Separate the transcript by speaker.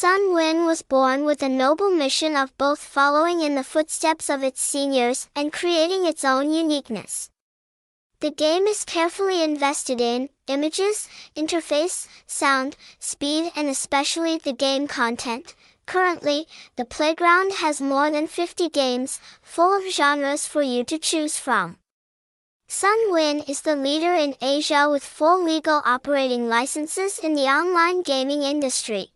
Speaker 1: Sun Win was born with a noble mission of both following in the footsteps of its seniors and creating its own uniqueness. The game is carefully invested in images, interface, sound, speed, and especially the game content. Currently, the playground has more than 50 games, full of genres for you to choose from. Sun Win is the leader in Asia with full legal operating licenses in the online gaming industry.